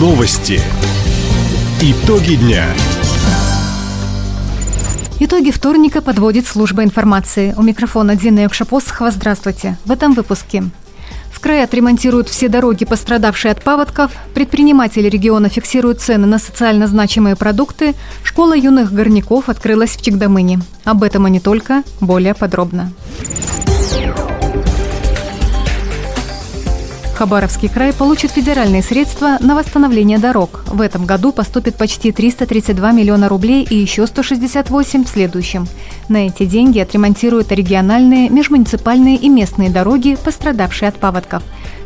Новости. Итоги дня. Итоги вторника подводит служба информации. У микрофона Дина Якшапосхова. Здравствуйте. В этом выпуске. В крае отремонтируют все дороги, пострадавшие от паводков. Предприниматели региона фиксируют цены на социально значимые продукты. Школа юных горняков открылась в Чегдамыне. Об этом и не только. Более подробно. Хабаровский край получит федеральные средства на восстановление дорог. В этом году поступит почти 332 миллиона рублей и еще 168 в следующем. На эти деньги отремонтируют региональные, межмуниципальные и местные дороги, пострадавшие от паводков.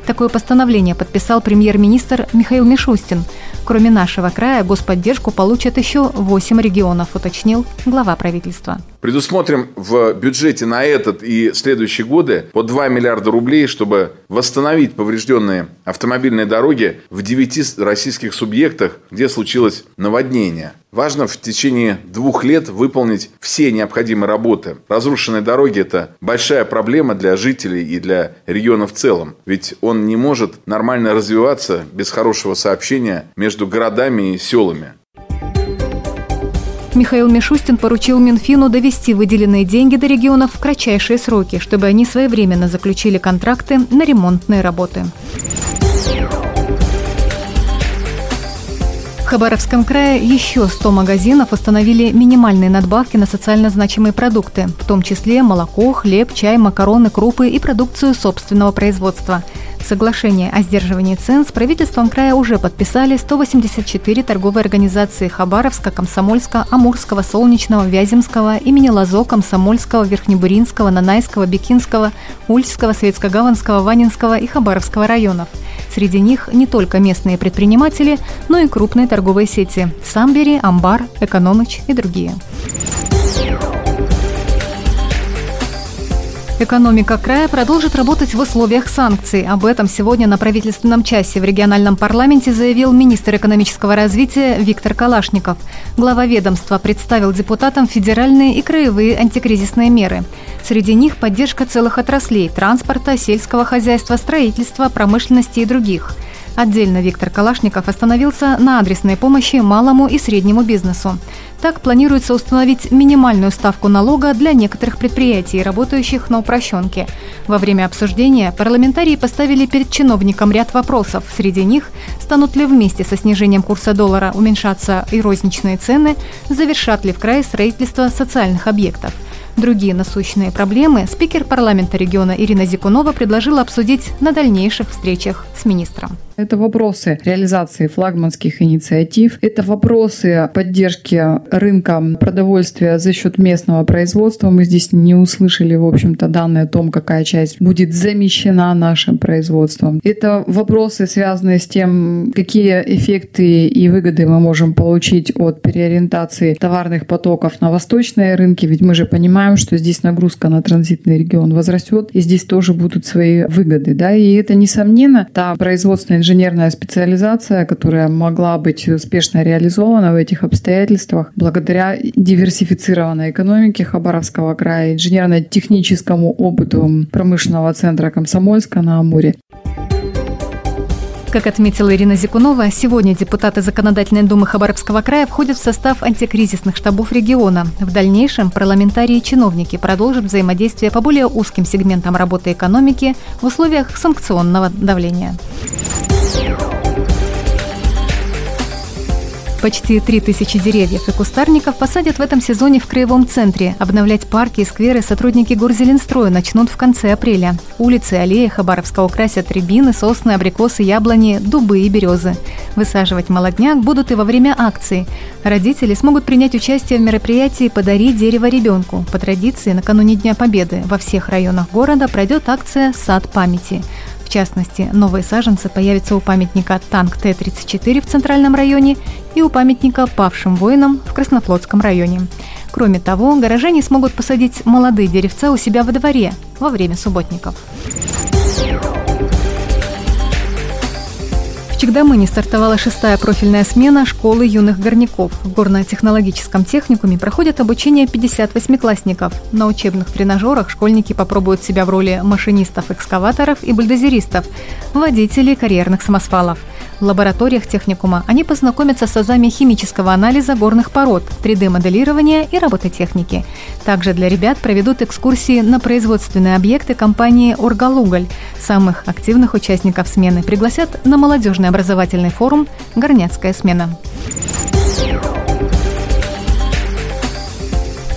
Такое постановление подписал премьер-министр Михаил Мишустин. Кроме нашего края, господдержку получат еще 8 регионов, уточнил глава правительства. Предусмотрим в бюджете на этот и следующие годы по 2 миллиарда рублей, чтобы восстановить поврежденные автомобильные дороги в 9 российских субъектах, где случилось наводнение. Важно в течение двух лет выполнить все необходимые работы. Разрушенные дороги – это большая проблема для жителей и для региона в целом. Ведь он не может нормально развиваться без хорошего сообщения между городами и селами. Михаил Мишустин поручил Минфину довести выделенные деньги до регионов в кратчайшие сроки, чтобы они своевременно заключили контракты на ремонтные работы. Хабаровском крае еще 100 магазинов установили минимальные надбавки на социально значимые продукты, в том числе молоко, хлеб, чай, макароны, крупы и продукцию собственного производства – Соглашение о сдерживании цен с правительством края уже подписали 184 торговые организации Хабаровска, Комсомольска, Амурского, Солнечного, Вяземского, имени Лазо, Комсомольского, Верхнебуринского, Нанайского, Бекинского, Ульчского, Светскогаванского, Ванинского и Хабаровского районов. Среди них не только местные предприниматели, но и крупные торговые сети – Самбери, Амбар, Экономыч и другие. Экономика края продолжит работать в условиях санкций. Об этом сегодня на правительственном часе в региональном парламенте заявил министр экономического развития Виктор Калашников. Глава ведомства представил депутатам федеральные и краевые антикризисные меры. Среди них поддержка целых отраслей – транспорта, сельского хозяйства, строительства, промышленности и других – Отдельно Виктор Калашников остановился на адресной помощи малому и среднему бизнесу. Так планируется установить минимальную ставку налога для некоторых предприятий, работающих на упрощенке. Во время обсуждения парламентарии поставили перед чиновником ряд вопросов. Среди них, станут ли вместе со снижением курса доллара уменьшаться и розничные цены, завершат ли в крае строительство социальных объектов. Другие насущные проблемы спикер парламента региона Ирина Зикунова предложила обсудить на дальнейших встречах с министром. Это вопросы реализации флагманских инициатив, это вопросы поддержки рынка продовольствия за счет местного производства. Мы здесь не услышали, в общем-то, данные о том, какая часть будет замещена нашим производством. Это вопросы, связанные с тем, какие эффекты и выгоды мы можем получить от переориентации товарных потоков на восточные рынки, ведь мы же понимаем, что здесь нагрузка на транзитный регион возрастет, и здесь тоже будут свои выгоды. Да? И это, несомненно, та производственная инженерная специализация, которая могла быть успешно реализована в этих обстоятельствах благодаря диверсифицированной экономике Хабаровского края, инженерно-техническому опыту промышленного центра Комсомольска на Амуре. Как отметила Ирина Зикунова, сегодня депутаты Законодательной думы Хабаровского края входят в состав антикризисных штабов региона. В дальнейшем парламентарии и чиновники продолжат взаимодействие по более узким сегментам работы экономики в условиях санкционного давления. Почти 3000 деревьев и кустарников посадят в этом сезоне в Краевом центре. Обновлять парки и скверы сотрудники Гурзеленстроя начнут в конце апреля. Улицы, аллеи Хабаровска украсят рябины, сосны, абрикосы, яблони, дубы и березы. Высаживать молодняк будут и во время акции. Родители смогут принять участие в мероприятии «Подари дерево ребенку». По традиции, накануне Дня Победы во всех районах города пройдет акция «Сад памяти». Частности, новые саженцы появятся у памятника «Танк Т-34» в Центральном районе и у памятника павшим воинам в Краснофлотском районе. Кроме того, горожане смогут посадить молодые деревца у себя во дворе во время субботников. В Чегдамыне стартовала шестая профильная смена школы юных горняков. В горно-технологическом техникуме проходят обучение 58-классников. На учебных тренажерах школьники попробуют себя в роли машинистов-экскаваторов и бульдозеристов, водителей карьерных самосвалов – лабораториях техникума они познакомятся с азами химического анализа горных пород, 3D-моделирования и робототехники. Также для ребят проведут экскурсии на производственные объекты компании «Оргалуголь». Самых активных участников смены пригласят на молодежный образовательный форум «Горняцкая смена».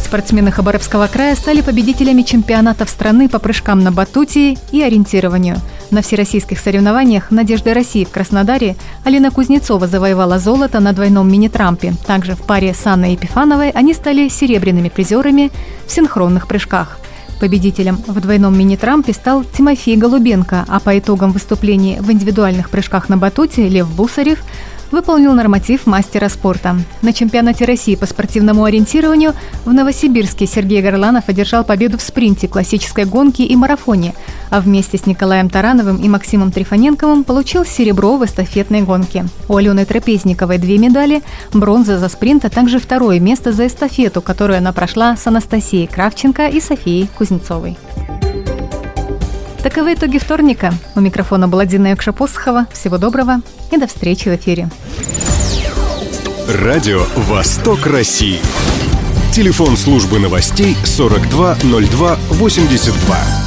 Спортсмены Хабаровского края стали победителями чемпионатов страны по прыжкам на батуте и ориентированию. На всероссийских соревнованиях «Надежда России» в Краснодаре Алина Кузнецова завоевала золото на двойном мини-трампе. Также в паре с Анной Епифановой они стали серебряными призерами в синхронных прыжках. Победителем в двойном мини-трампе стал Тимофей Голубенко, а по итогам выступлений в индивидуальных прыжках на батуте Лев Бусарев – выполнил норматив мастера спорта. На чемпионате России по спортивному ориентированию в Новосибирске Сергей Горланов одержал победу в спринте, классической гонке и марафоне, а вместе с Николаем Тарановым и Максимом Трифоненковым получил серебро в эстафетной гонке. У Алены Трапезниковой две медали, бронза за спринт, а также второе место за эстафету, которую она прошла с Анастасией Кравченко и Софией Кузнецовой. Таковы итоги вторника. У микрофона была Дина Якшапосхова. Всего доброго и до встречи в эфире. Радио «Восток России». Телефон службы новостей 420282.